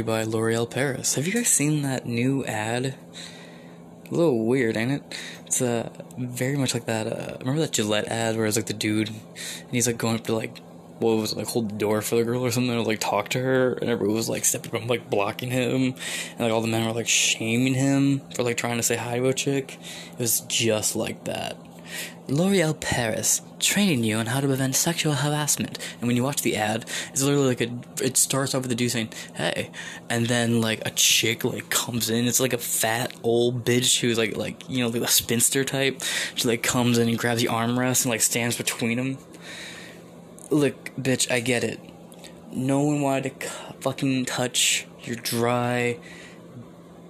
you by L'Oreal Paris. Have you guys seen that new ad? A little weird, ain't it? It's uh, very much like that. Uh, remember that Gillette ad where it's like the dude and he's like going up to like, what was it, like hold the door for the girl or something, or like talk to her, and everybody was like stepping from like blocking him, and like all the men were like shaming him for like trying to say hi to a chick. It was just like that. L'Oreal Paris, training you on how to prevent sexual harassment. And when you watch the ad, it's literally like a. It starts off with the dude saying, "Hey," and then like a chick like comes in. It's like a fat old bitch who's like like you know like a spinster type. She like comes in and grabs the armrest and like stands between them. Look, bitch, I get it. No one wanted to c- fucking touch your dry,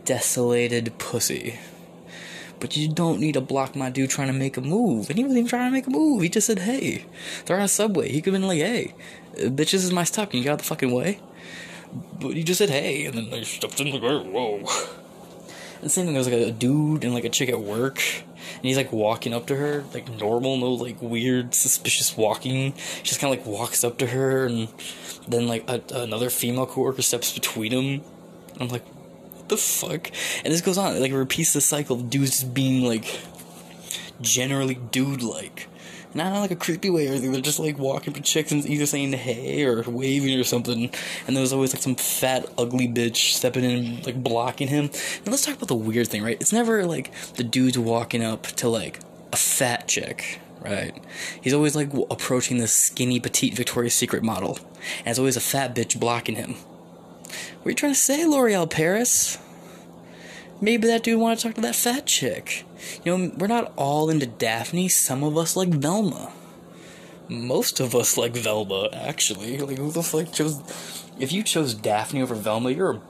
desolated pussy. But you don't need to block my dude trying to make a move. And he wasn't even trying to make a move. He just said, hey. They're on a subway. He could have been like, hey, bitch, this is my stop. Can you get out the fucking way? But he just said, hey. And then they stepped in the car. Whoa. And the same thing, there was like a dude and like a chick at work. And he's like walking up to her, like normal, no like weird, suspicious walking. She just kind of like walks up to her. And then like a, another female coworker steps between him. I'm like, the fuck? And this goes on, like, it repeats the cycle of dudes being, like, generally dude like. Not in like a creepy way or anything, they're just like walking for chicks and either saying hey or waving or something. And there was always like some fat, ugly bitch stepping in like blocking him. And let's talk about the weird thing, right? It's never like the dude's walking up to like a fat chick, right? He's always like approaching this skinny, petite Victoria's Secret model. And it's always a fat bitch blocking him. What are you trying to say, L'Oreal Paris? Maybe that dude want to talk to that fat chick. You know, we're not all into Daphne. Some of us like Velma. Most of us like Velma, actually. Like, who the fuck chose. If you chose Daphne over Velma, you're a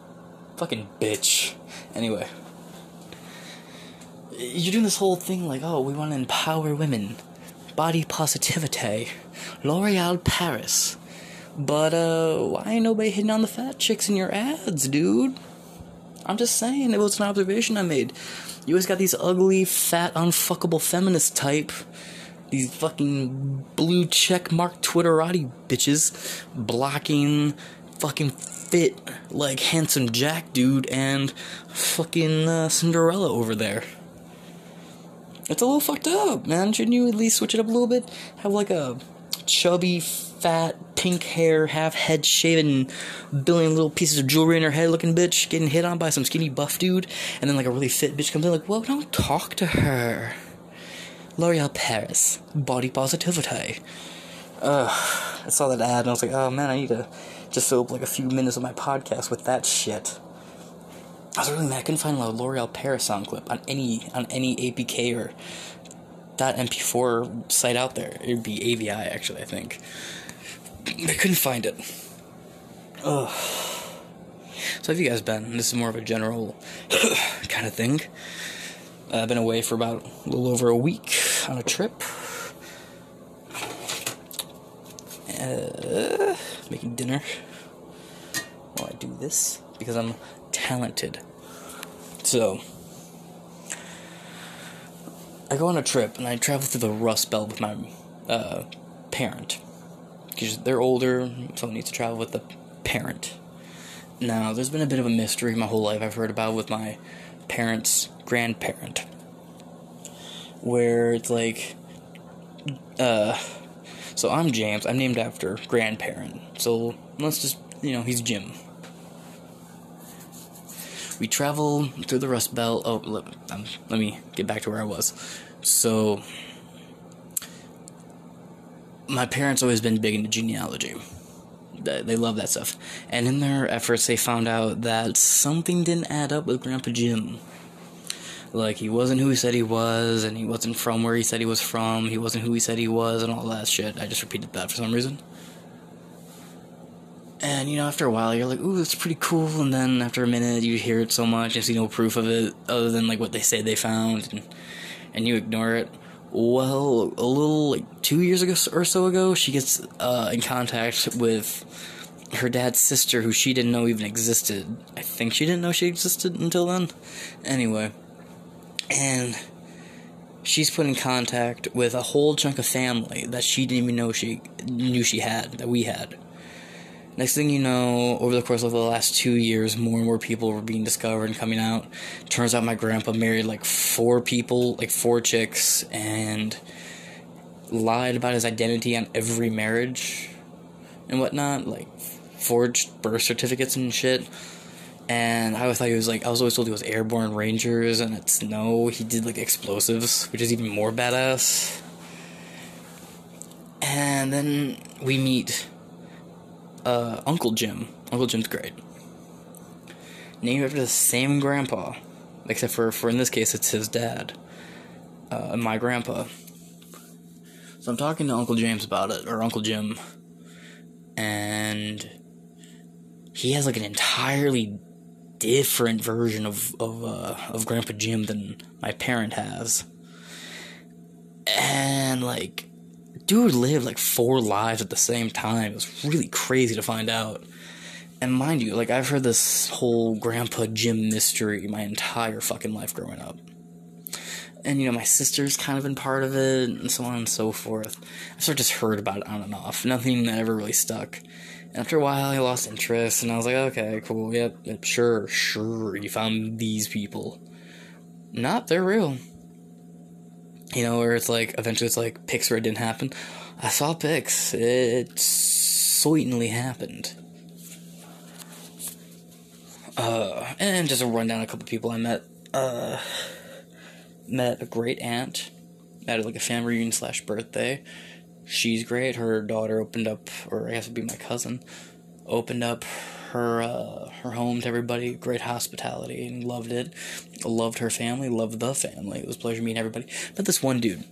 fucking bitch. Anyway. You're doing this whole thing like, oh, we want to empower women. Body positivity. L'Oreal Paris. But, uh, why ain't nobody hitting on the fat chicks in your ads, dude? I'm just saying, it was an observation I made. You always got these ugly, fat, unfuckable feminist type, these fucking blue check mark Twitterati bitches blocking fucking fit, like handsome Jack dude and fucking uh, Cinderella over there. It's a little fucked up, man. Shouldn't you at least switch it up a little bit? Have like a chubby, fat, pink hair, half head shaven, billion little pieces of jewelry in her head looking bitch getting hit on by some skinny buff dude, and then like a really fit bitch comes in like, whoa, don't talk to her. L'Oreal Paris, body positivity. Ugh, I saw that ad and I was like, oh man, I need to just fill up like a few minutes of my podcast with that shit. I was really mad. I couldn't find a L'Oreal Paris sound clip on any on any APK or that .mp4 site out there. It'd be AVI actually, I think. I couldn't find it. Ugh. So have you guys been? This is more of a general kind of thing. Uh, I've been away for about a little over a week on a trip. Uh, making dinner while I do this because I'm talented. So, I go on a trip and I travel through the Rust Belt with my uh, parent. Because they're older, so I need to travel with the parent. Now, there's been a bit of a mystery my whole life I've heard about with my parents' grandparent. Where it's like, uh, so I'm James, I'm named after grandparent. So let's just, you know, he's Jim. We travel through the Rust Belt. Oh, let, um, let me get back to where I was. So, my parents always been big into genealogy. They love that stuff. And in their efforts, they found out that something didn't add up with Grandpa Jim. Like, he wasn't who he said he was, and he wasn't from where he said he was from, he wasn't who he said he was, and all that shit. I just repeated that for some reason. And, you know, after a while, you're like, ooh, that's pretty cool, and then after a minute, you hear it so much, and see no proof of it, other than, like, what they say they found, and, and you ignore it. Well, a little, like, two years ago or so ago, she gets uh, in contact with her dad's sister, who she didn't know even existed. I think she didn't know she existed until then. Anyway, and she's put in contact with a whole chunk of family that she didn't even know she knew she had, that we had. Next thing you know, over the course of the last two years, more and more people were being discovered and coming out. Turns out my grandpa married like four people, like four chicks, and lied about his identity on every marriage and whatnot, like forged birth certificates and shit. And I always thought he was like, I was always told he was airborne rangers, and it's no, he did like explosives, which is even more badass. And then we meet uh, Uncle Jim. Uncle Jim's great. Named after the same grandpa, except for, for in this case, it's his dad, uh, my grandpa. So I'm talking to Uncle James about it, or Uncle Jim, and he has like an entirely different version of of uh, of Grandpa Jim than my parent has, and like dude lived like four lives at the same time. It was really crazy to find out. And mind you, like I've heard this whole Grandpa Jim mystery my entire fucking life growing up. And you know, my sister's kind of been part of it, and so on and so forth. I've sort of just heard about it on and off. Nothing ever really stuck. And after a while, I lost interest, and I was like, okay, cool, yep, yep sure, sure, you found these people. Not, they're real you know, where it's like eventually it's like pics where it didn't happen. I saw pics. It certainly happened. Uh, and just a rundown, a couple people I met. Uh, met a great aunt at like a family reunion slash birthday. She's great. Her daughter opened up, or I guess it'd be my cousin, opened up her uh, her home to everybody. Great hospitality and loved it. Loved her family. Loved the family. It was a pleasure meeting everybody. But this one dude,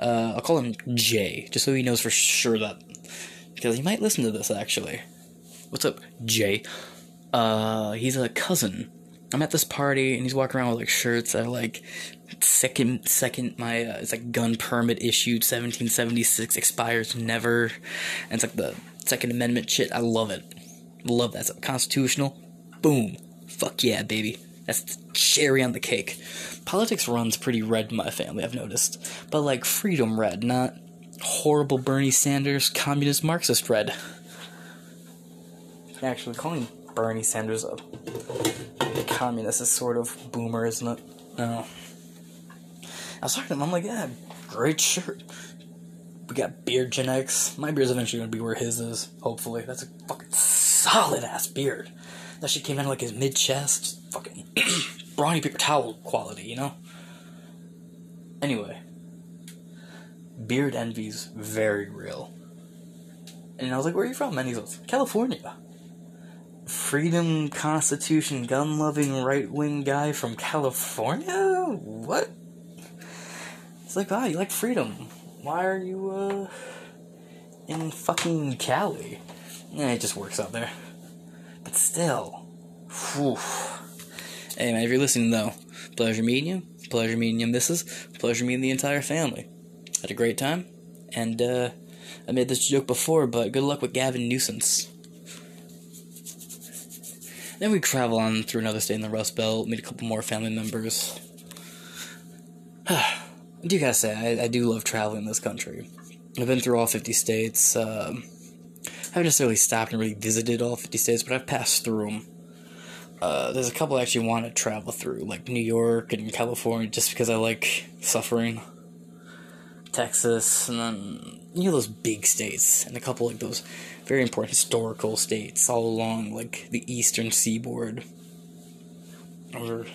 uh, I'll call him Jay, just so he knows for sure that because he might listen to this actually. What's up, Jay? Uh, he's a cousin. I'm at this party and he's walking around with like shirts that are like second second my uh, it's like gun permit issued 1776 expires never and it's like the second amendment shit i love it Love that stuff. Constitutional. Boom. Fuck yeah, baby. That's the cherry on the cake. Politics runs pretty red in my family, I've noticed. But like freedom red, not horrible Bernie Sanders communist Marxist red. Actually, calling Bernie Sanders a communist is sort of boomer, isn't it? No. I was talking to him, I'm like, yeah, great shirt. Got beard genetics. My beard's eventually gonna be where his is, hopefully. That's a fucking solid ass beard. That shit came in like his mid chest, fucking brawny paper towel quality, you know? Anyway, beard envy's very real. And I was like, where are you from? And he's like, California. Freedom, Constitution, gun loving, right wing guy from California? What? It's like, ah, you like freedom. Why are you, uh, in fucking Cali? Yeah, it just works out there. But still, whew. man, if you're listening though, pleasure meeting you. Pleasure meeting you, missus. Pleasure meeting the entire family. Had a great time, and uh, I made this joke before, but good luck with Gavin Nuisance. Then we travel on through another state in the Rust Belt, meet a couple more family members. Do gotta say, I, I, do love traveling this country. I've been through all 50 states. Uh, I haven't necessarily stopped and really visited all 50 states, but I've passed through them. Uh, there's a couple I actually want to travel through, like New York and California, just because I like suffering. Texas, and then, you know, those big states, and a couple like those very important historical states all along, like the eastern seaboard. Or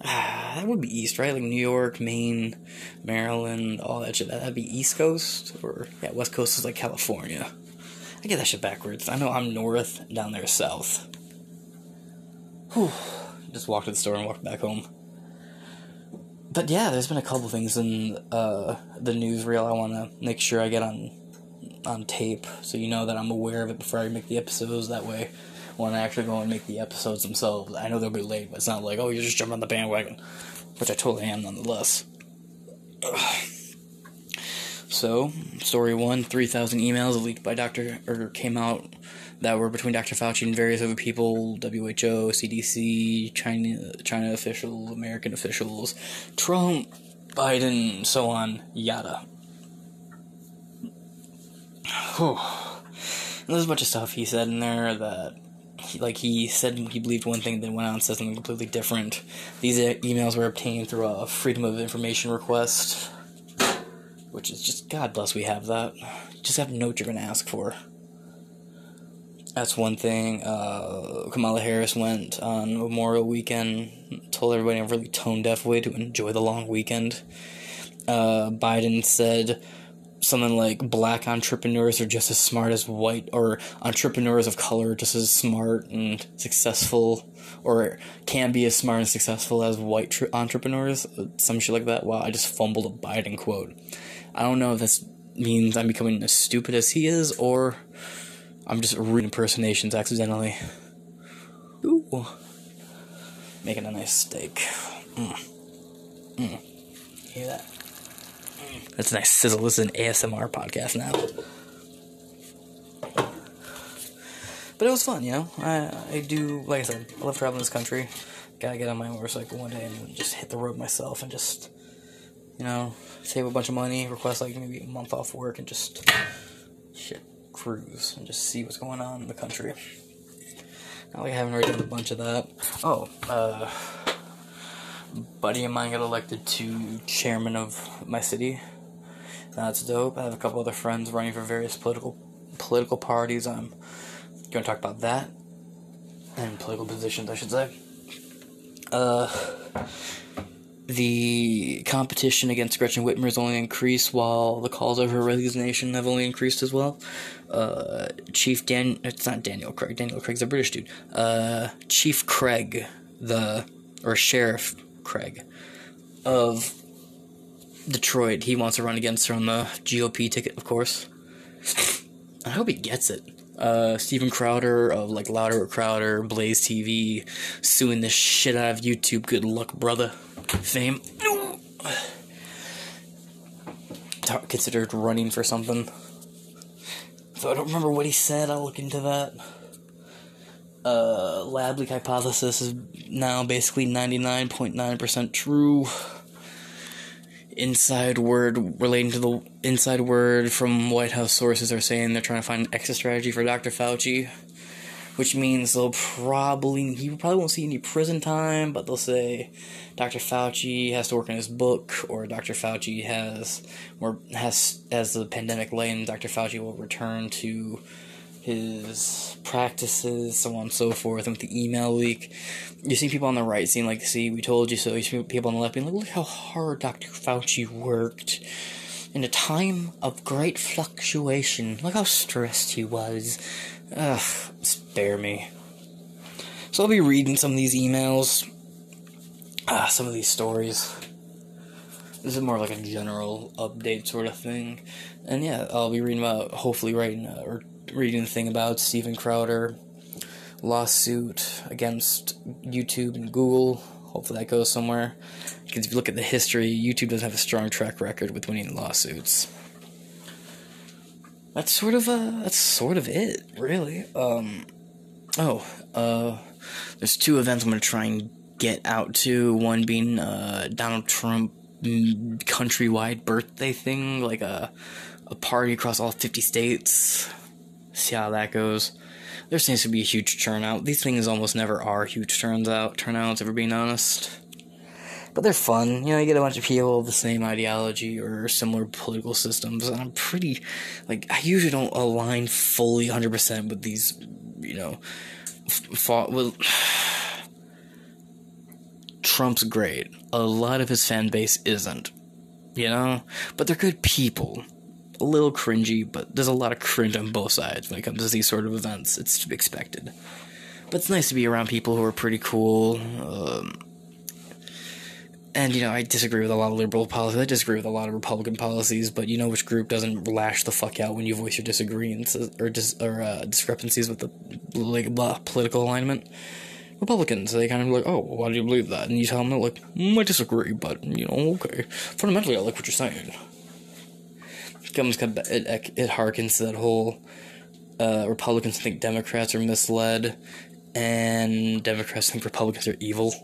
that would be east, right? Like New York, Maine, Maryland, all that shit. That'd be East Coast, or yeah, West Coast is like California. I get that shit backwards. I know I'm north, down there south. Whew. Just walked to the store and walked back home. But yeah, there's been a couple things in uh, the newsreel I want to make sure I get on on tape, so you know that I'm aware of it before I make the episodes. That way, when I actually go and make the episodes themselves. I know they'll be late, but it's not like, oh, you're just jumping on the bandwagon, which I totally am nonetheless. So, story one 3,000 emails leaked by Dr. or came out that were between Dr. Fauci and various other people WHO, CDC, China, China officials, American officials, Trump, Biden, so on, yada. Whew. there's a bunch of stuff he said in there that, he, like, he said he believed one thing, then went out and said something completely different. These emails were obtained through a Freedom of Information request, which is just, God bless we have that. Just have to know what you're to ask for. That's one thing. Uh, Kamala Harris went on Memorial Weekend, told everybody in a really tone deaf way to enjoy the long weekend. Uh, Biden said something like black entrepreneurs are just as smart as white, or entrepreneurs of color just as smart and successful, or can be as smart and successful as white tr- entrepreneurs. Some shit like that. Wow, I just fumbled a Biden quote. I don't know if this means I'm becoming as stupid as he is, or I'm just reading impersonations accidentally. Ooh. Making a nice steak. Mm. Mm. Hear that? That's a nice sizzle. This is an ASMR podcast now. But it was fun, you know? I, I do, like I said, I love traveling this country. Gotta get on my motorcycle one day and just hit the road myself and just, you know, save a bunch of money, request like maybe a month off work and just shit cruise and just see what's going on in the country. Now I haven't already done a bunch of that. Oh, uh, buddy of mine got elected to chairman of my city. That's dope. I have a couple other friends running for various political political parties. I'm going to talk about that and political positions, I should say. Uh, the competition against Gretchen Whitmer has only increased, while the calls of her resignation have only increased as well. Uh, Chief Dan, it's not Daniel Craig. Daniel Craig's a British dude. Uh, Chief Craig, the or Sheriff Craig of Detroit. He wants to run against her on the GOP ticket, of course. I hope he gets it. Uh, Steven Crowder of like Louder Crowder, Blaze TV, suing the shit out of YouTube. Good luck, brother fame. Considered running for something. So I don't remember what he said. I'll look into that. Uh, lab leak hypothesis is now basically 99.9% true. Inside word relating to the inside word from White House sources are saying they're trying to find an exit strategy for Dr. Fauci which means they'll probably he probably won't see any prison time, but they'll say Dr. Fauci has to work on his book, or Dr. Fauci has or has as the pandemic lanes, Dr. Fauci will return to his practices, so on and so forth. And with the email leak, you see people on the right saying like, "See, we told you so." You see people on the left being like, "Look how hard Dr. Fauci worked." In a time of great fluctuation, look how stressed he was. Ugh, spare me. So I'll be reading some of these emails, ah, some of these stories. This is more like a general update sort of thing, and yeah, I'll be reading about, hopefully, writing uh, or reading the thing about Steven Crowder lawsuit against YouTube and Google. Hopefully, that goes somewhere. Because if you look at the history, YouTube doesn't have a strong track record with winning lawsuits that's sort of uh that's sort of it, really. Um oh, uh there's two events I'm gonna try and get out to. One being uh Donald Trump mm, countrywide birthday thing, like a a party across all 50 states. See how that goes. There seems to be a huge turnout. These things almost never are huge turns out turnouts, we're being honest but they're fun. You know, you get a bunch of people of the same ideology or similar political systems, and I'm pretty, like, I usually don't align fully 100% with these, you know, fought well. Trump's great. A lot of his fan base isn't, you know, but they're good people. A little cringy, but there's a lot of cringe on both sides when it comes to these sort of events. It's to be expected. But it's nice to be around people who are pretty cool. Um, and you know, I disagree with a lot of liberal policies. I disagree with a lot of Republican policies, but you know which group doesn't lash the fuck out when you voice your disagreements or dis- or uh, discrepancies with the like blah, political alignment? Republicans, they kind of like, oh, why do you believe that? And you tell them, like, mm, I disagree, but you know, okay. Fundamentally, I like what you're saying. Comes, it, it harkens to that whole uh, Republicans think Democrats are misled, and Democrats think Republicans are evil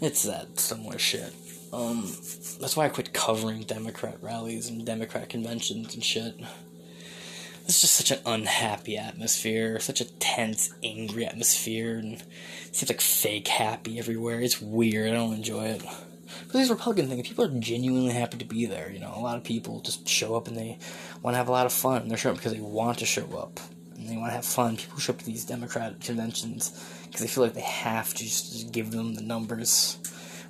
it's that similar shit. Um, that's why I quit covering Democrat rallies and Democrat conventions and shit. it's just such an unhappy atmosphere, such a tense, angry atmosphere, and it seems like fake happy everywhere. It's weird. I don't enjoy it. These Republican things, people are genuinely happy to be there. You know, a lot of people just show up and they want to have a lot of fun. They're showing up because they want to show up and they want to have fun. People show up to these Democrat conventions because they feel like they have to just give them the numbers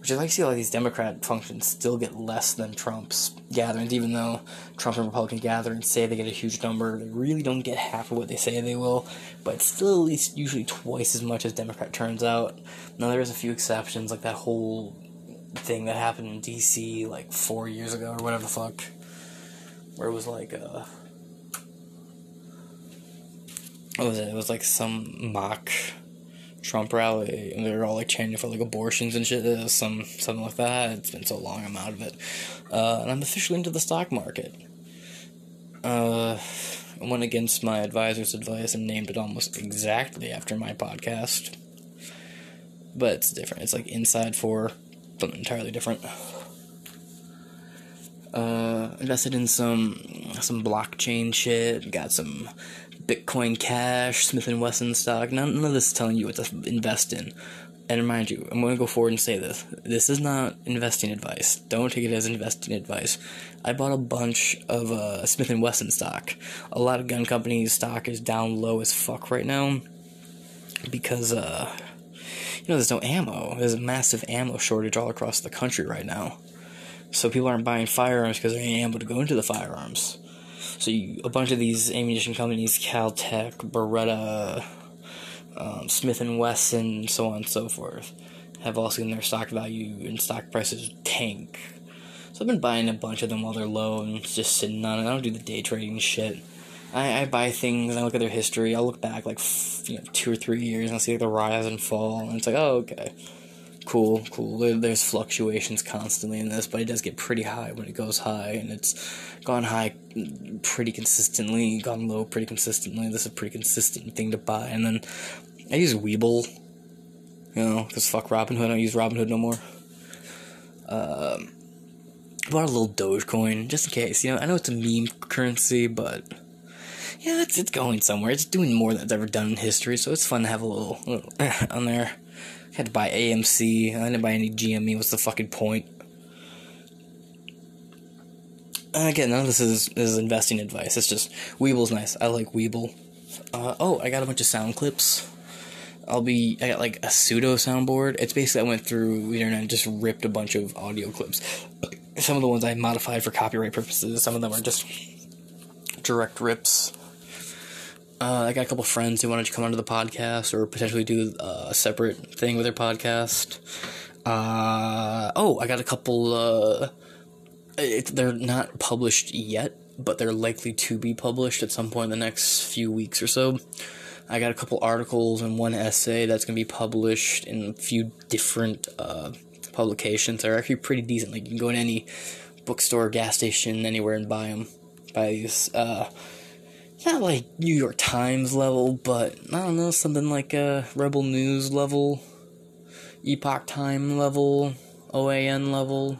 which I like to see a lot of these Democrat functions still get less than Trump's gatherings, even though Trump and Republican gatherings say they get a huge number. They really don't get half of what they say they will, but still at least usually twice as much as Democrat turns out. Now, there's a few exceptions, like that whole thing that happened in D.C. like four years ago or whatever the fuck, where it was like, uh, what was it? It was like some mock Trump rally, and they were all like chanting for like abortions and shit, uh, some something like that. It's been so long, I'm out of it, uh, and I'm officially into the stock market. Uh, I went against my advisor's advice and named it almost exactly after my podcast, but it's different. It's like Inside for something entirely different. Uh, invested in some some blockchain shit. Got some Bitcoin Cash, Smith and Wesson stock. None, none of this is telling you what to invest in. And remind you, I'm going to go forward and say this. This is not investing advice. Don't take it as investing advice. I bought a bunch of uh, Smith and Wesson stock. A lot of gun companies' stock is down low as fuck right now because uh, you know there's no ammo. There's a massive ammo shortage all across the country right now. So people aren't buying firearms because ain't ammo to go into the firearms. So you, a bunch of these ammunition companies, Caltech, Beretta, um, Smith and Wesson, so on and so forth, have all seen their stock value and stock prices tank. So I've been buying a bunch of them while they're low and just sitting on it. I don't do the day trading shit. I, I buy things. And I look at their history. I'll look back like you know two or three years and I'll see like the rise and fall, and it's like, oh okay cool, cool. There's fluctuations constantly in this, but it does get pretty high when it goes high, and it's gone high pretty consistently, gone low pretty consistently. This is a pretty consistent thing to buy. And then I use Webull, you know, because fuck Robinhood. I don't use Robinhood no more. Um, I bought a little Dogecoin just in case. You know, I know it's a meme currency, but yeah, it's it's going somewhere. It's doing more than it's ever done in history, so it's fun to have a little, little on there I had to buy AMC. I didn't buy any GME. What's the fucking point? again, none of this is, is investing advice. It's just Webull's nice. I like Webull. Uh, oh, I got a bunch of sound clips. I'll be. I got like a pseudo soundboard. It's basically I went through the internet and just ripped a bunch of audio clips. Some of the ones I modified for copyright purposes. Some of them are just direct rips. Uh, I got a couple friends who wanted to come onto the podcast or potentially do uh, a separate thing with their podcast. Uh, oh, I got a couple. Uh, it, they're not published yet, but they're likely to be published at some point in the next few weeks or so. I got a couple articles and one essay that's going to be published in a few different uh, publications. They're actually pretty decent. Like you can go in any bookstore, gas station, anywhere and buy them. Buy these. Uh, not like New York Times level, but I don't know, something like a Rebel News level, Epoch Time level, OAN level.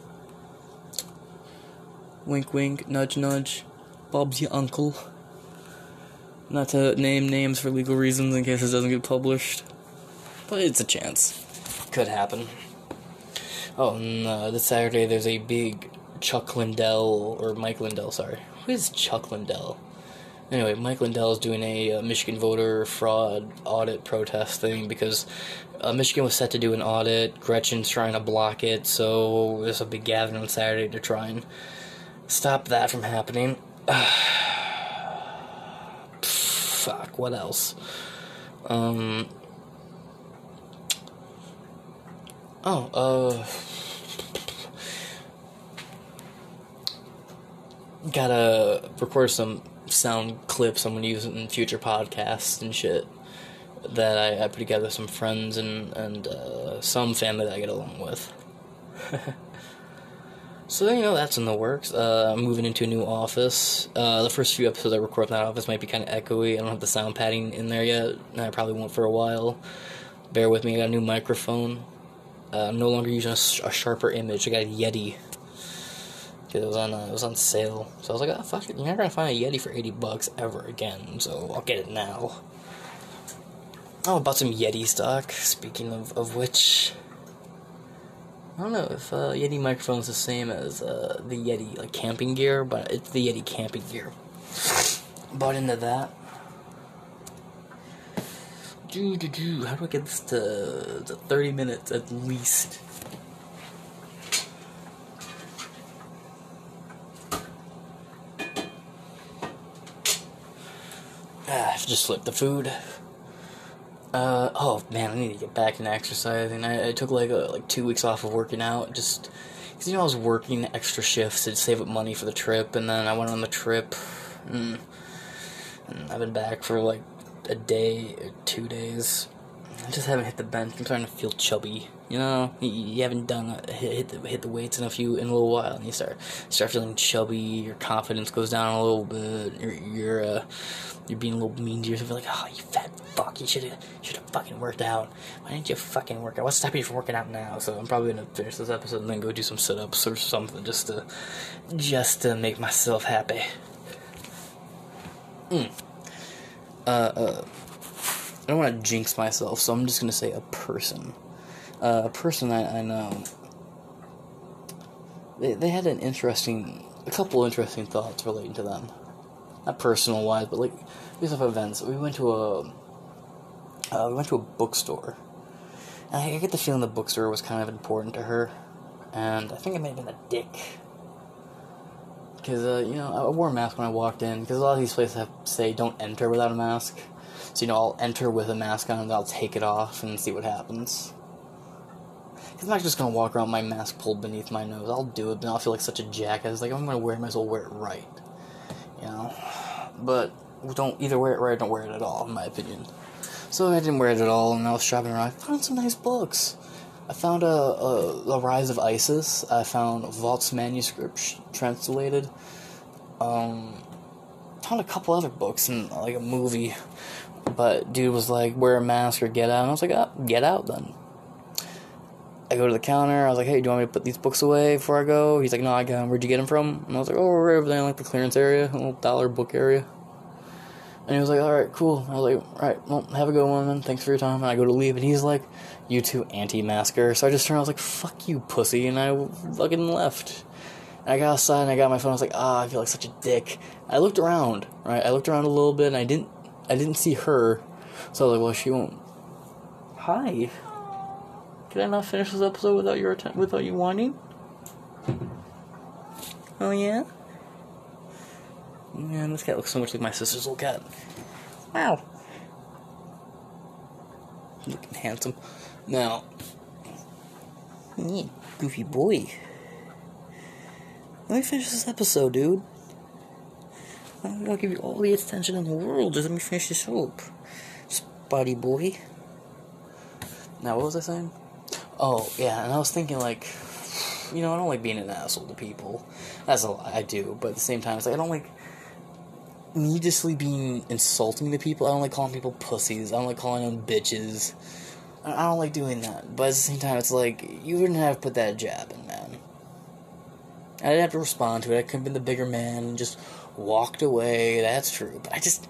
Wink, wink, nudge, nudge. Bob's your uncle. Not to name names for legal reasons in case it doesn't get published, but it's a chance. Could happen. Oh, and uh, this Saturday there's a big Chuck Lindell, or Mike Lindell, sorry. Who is Chuck Lindell? Anyway, Mike Lindell is doing a uh, Michigan voter fraud audit protest thing because uh, Michigan was set to do an audit. Gretchen's trying to block it, so there's a big gathering on Saturday to try and stop that from happening. Fuck, what else? Um. Oh, uh. Gotta record some sound clips I'm gonna use in future podcasts and shit that I, I put together some friends and and uh, some family that I get along with. so you know that's in the works. Uh, I'm moving into a new office. Uh, the first few episodes I record in that office might be kind of echoey. I don't have the sound padding in there yet, and I probably won't for a while. Bear with me. I got a new microphone. Uh, I'm no longer using a, a sharper image. I got a Yeti Cause it was on uh, it was on sale, so I was like, oh fuck it, you're not gonna find a Yeti for eighty bucks ever again, so I'll get it now. Oh, I bought some Yeti stock. Speaking of of which, I don't know if uh, Yeti microphone is the same as uh, the Yeti like camping gear, but it's the Yeti camping gear. Bought into that. Do, do, do. How do I get this to, to 30 minutes at least? Ah, I just flipped the food. Uh, oh man, I need to get back into exercising. I, I took like a, like two weeks off of working out, just because you know I was working extra shifts to save up money for the trip, and then I went on the trip, and, and I've been back for like a day or two days. I just haven't hit the bench. I'm starting to feel chubby. You know, you, you haven't done a, hit hit the, hit the weights in a few in a little while, and you start start feeling chubby. Your confidence goes down a little bit. You're you're uh, you're being a little mean to yourself. You're like, oh, you fat fuck, you should have should have fucking worked out. Why didn't you fucking work out? What's stopping you from working out now? So I'm probably gonna finish this episode and then go do some sit ups or something just to just to make myself happy. Mm. Uh, uh, I don't want to jinx myself, so I'm just gonna say a person. Uh, a person I, I know. They they had an interesting, a couple interesting thoughts relating to them. Not personal wise, but like these of events. We went to a uh, we went to a bookstore. And I get the feeling the bookstore was kind of important to her. And I think it may have been a dick. Because, uh, you know, I wore a mask when I walked in. Because a lot of these places have, say don't enter without a mask. So, you know, I'll enter with a mask on and I'll take it off and see what happens. I'm not just to walk around my mask pulled beneath my nose. I'll do it, but I'll feel like such a jackass. Like, I'm to wear it, I might as well wear it right. You know? But don't either wear it right or don't wear it at all, in my opinion. So I didn't wear it at all, and I was shopping around. I found some nice books. I found a, a, a Rise of Isis. I found Vault's manuscript translated. Um, found a couple other books and like a movie, but dude was like, "Wear a mask or get out." And I was like, "Ah, get out then." I go to the counter. I was like, "Hey, do you want me to put these books away before I go?" He's like, "No, I got them. Where'd you get them from?" And I was like, "Oh, right over there, in, like the clearance area, a little dollar book area." And he was like, alright, cool. I was like, alright, well, have a good one, then. Thanks for your time. And I go to leave, and he's like, you two anti-masker. So I just turned I was like, fuck you, pussy. And I fucking left. And I got outside, and I got my phone. I was like, ah, I feel like such a dick. I looked around, right? I looked around a little bit, and I didn't, I didn't see her. So I was like, well, she won't. Hi. Can I not finish this episode without your attention, without you wanting? Oh yeah. Man, this cat looks so much like my sister's little cat. Wow. Looking handsome. Now, yeah, goofy boy. Let me finish this episode, dude. I'll give you all the attention in the world. Just let me finish this up. Spotty boy. Now, what was I saying? Oh, yeah, and I was thinking, like, you know, I don't like being an asshole to people. That's a lie, I do, but at the same time, it's like, I don't like needlessly being insulting to people. I don't like calling people pussies. I don't like calling them bitches. I don't like doing that. But at the same time, it's like, you wouldn't have put that jab in, man. I didn't have to respond to it. I could have been the bigger man and just walked away. That's true. But I just.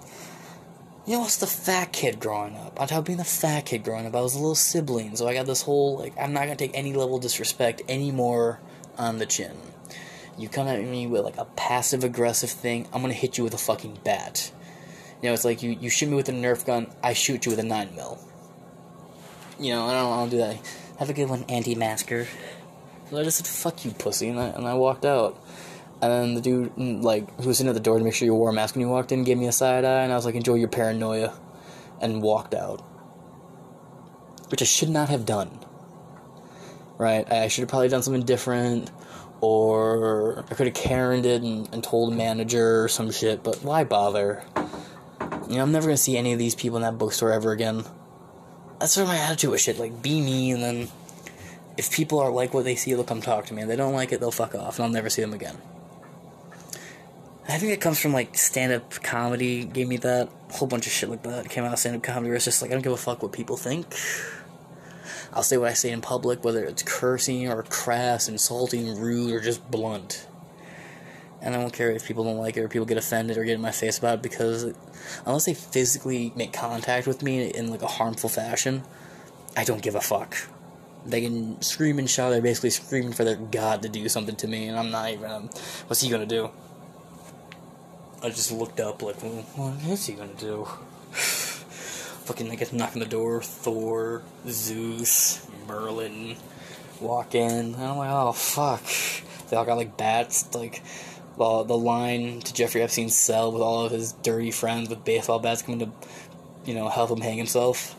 You know, I was the fat kid growing up. Top of being the fat kid growing up, I was a little sibling. So I got this whole, like, I'm not to take any level of disrespect anymore on the chin. You come at me with like a passive aggressive thing, I'm gonna hit you with a fucking bat. You know, it's like you, you shoot me with a Nerf gun, I shoot you with a 9 mil. You know, I don't, I don't do that. Have a good one, anti masker. So I just said, fuck you, pussy, and I, and I walked out. And then the dude, mm, like, who was sitting at the door to make sure you wore a mask when you walked in, gave me a side eye, and I was like, enjoy your paranoia, and walked out. Which I should not have done. Right? I should have probably done something different or I could have Karened it and, and told a manager or some shit, but why bother? You know, I'm never gonna see any of these people in that bookstore ever again. That's sort of my attitude with shit. Like, be me, and then if people are like what they see, they'll come talk to me. And they don't like it, they'll fuck off, and I'll never see them again. I think it comes from like stand up comedy, gave me that whole bunch of shit like that. Came out of stand up comedy where it's just like, I don't give a fuck what people think. I'll say what I say in public, whether it's cursing or crass, insulting, rude, or just blunt. and I don't care if people don't like it or people get offended or get in my face about it because unless they physically make contact with me in like a harmful fashion, I don't give a fuck. They can scream and shout. They're basically screaming for their god to do something to me, and I'm not even. Um, what's he gonna do? I just looked up like, what is he gonna do? Fucking, I guess knocking the door. Thor, Zeus, Merlin, walk in. And I'm like, oh fuck. They all got like bats, like well, the line to Jeffrey Epstein's cell with all of his dirty friends with baseball bats coming to, you know, help him hang himself.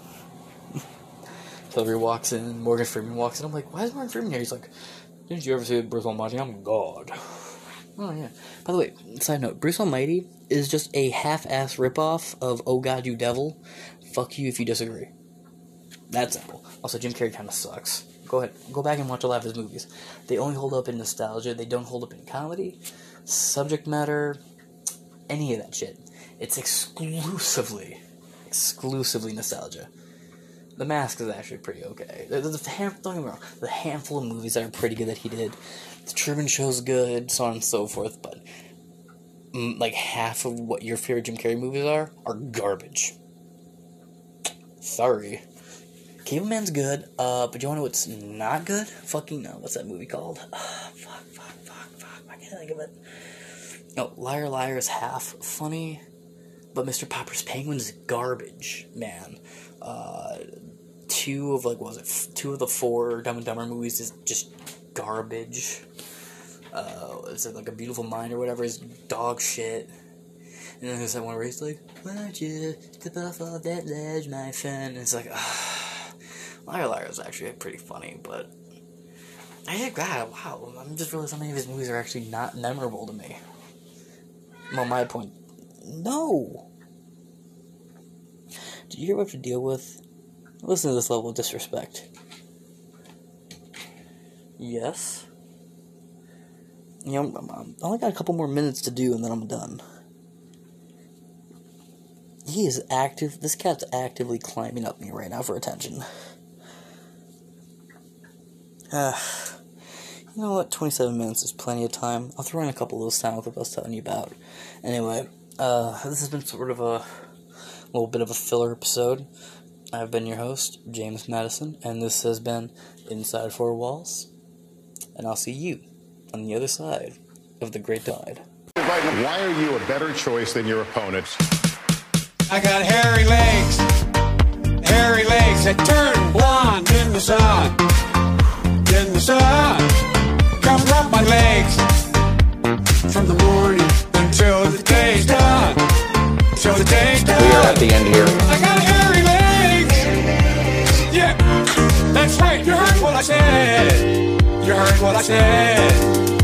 Hillary walks in, Morgan Freeman walks in. I'm like, why is Morgan Freeman here? He's like, didn't you ever see Bruce Almighty? I'm God. Oh, yeah. By the way, side note Bruce Almighty is just a half ass ripoff of Oh God, You Devil. Fuck you if you disagree. That's simple. Also, Jim Carrey kind of sucks. Go ahead. Go back and watch a lot of his movies. They only hold up in nostalgia, they don't hold up in comedy, subject matter, any of that shit. It's exclusively, exclusively nostalgia. The Mask is actually pretty okay. The, the, the, don't get me wrong, the handful of movies that are pretty good that he did. The Truman Show's good, so on and so forth, but mm, like half of what your favorite Jim Carrey movies are are garbage. Sorry. Cableman's good, uh, but you wanna know what's not good? Fucking, uh, what's that movie called? Uh, fuck, fuck, fuck, fuck, I can't think of it. No, Liar Liar is half funny, but Mr. Popper's Penguin's garbage, man. Uh, two of like what was it two of the four Dumb and Dumber movies is just garbage. Uh, is it like a Beautiful Mind or whatever? Is dog shit. And then there's that one where he's like, "Why'd you step off of that ledge, my friend?" And it's like, ah, Liar Liar is actually pretty funny, but I think God, wow, I'm just realizing how many of his movies are actually not memorable to me. Well, my point, no. Do you ever have to deal with Listen to this level of disrespect. Yes. You know, I only got a couple more minutes to do and then I'm done. He is active. This cat's actively climbing up me right now for attention. Uh, you know what? 27 minutes is plenty of time. I'll throw in a couple of those sound clips I was telling you about. Anyway, uh, this has been sort of a little bit of a filler episode. I've been your host, James Madison, and this has been Inside Four Walls. And I'll see you on the other side of the Great Divide. Why are you a better choice than your opponents? I got hairy legs, hairy legs that turn blonde in the sun. In the sun, come rub my legs from the morning until the day's done. Till the day's done. We are at the end here. I got hairy legs. Yeah, that's right. You heard what I said. You heard what I said.